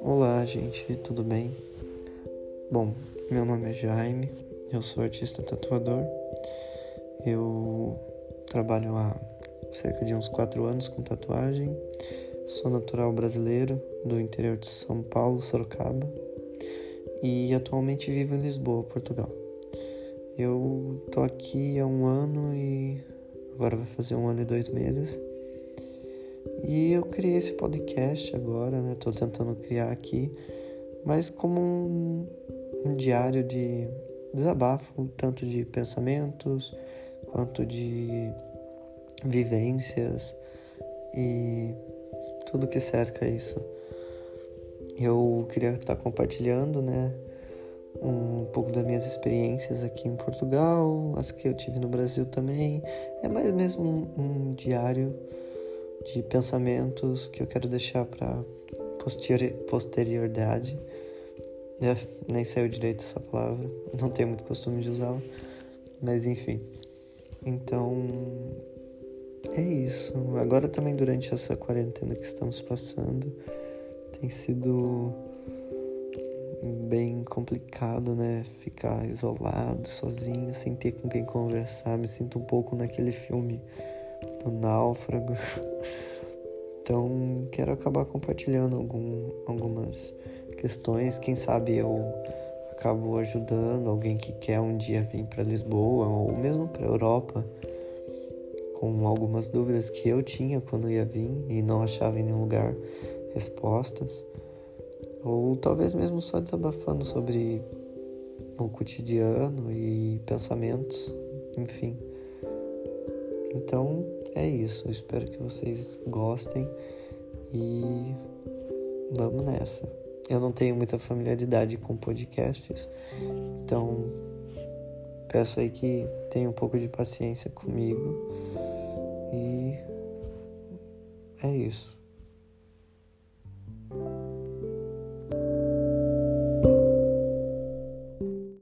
Olá, gente, tudo bem? Bom, meu nome é Jaime, eu sou artista tatuador. Eu trabalho há cerca de uns 4 anos com tatuagem. Sou natural brasileiro do interior de São Paulo, Sorocaba, e atualmente vivo em Lisboa, Portugal. Eu tô aqui há um ano e agora vai fazer um ano e dois meses. E eu criei esse podcast agora, né? Tô tentando criar aqui, mas como um, um diário de desabafo, tanto de pensamentos quanto de vivências e tudo que cerca isso. Eu queria estar compartilhando, né? Um pouco das minhas experiências aqui em Portugal, as que eu tive no Brasil também. É mais mesmo um, um diário de pensamentos que eu quero deixar para posteriori posterioridade. É, nem saiu direito essa palavra, não tenho muito costume de usá-la, mas enfim. Então é isso. Agora também durante essa quarentena que estamos passando, tem sido bem complicado, né? Ficar isolado, sozinho, sem ter com quem conversar. Me sinto um pouco naquele filme do Náufrago. Então, quero acabar compartilhando algum, algumas questões. Quem sabe eu acabo ajudando alguém que quer um dia vir para Lisboa ou mesmo para Europa com algumas dúvidas que eu tinha quando ia vir e não achava em nenhum lugar respostas. Ou talvez mesmo só desabafando sobre o cotidiano e pensamentos, enfim. Então é isso. espero que vocês gostem e vamos nessa. Eu não tenho muita familiaridade com podcasts, então peço aí que tenha um pouco de paciência comigo e é isso.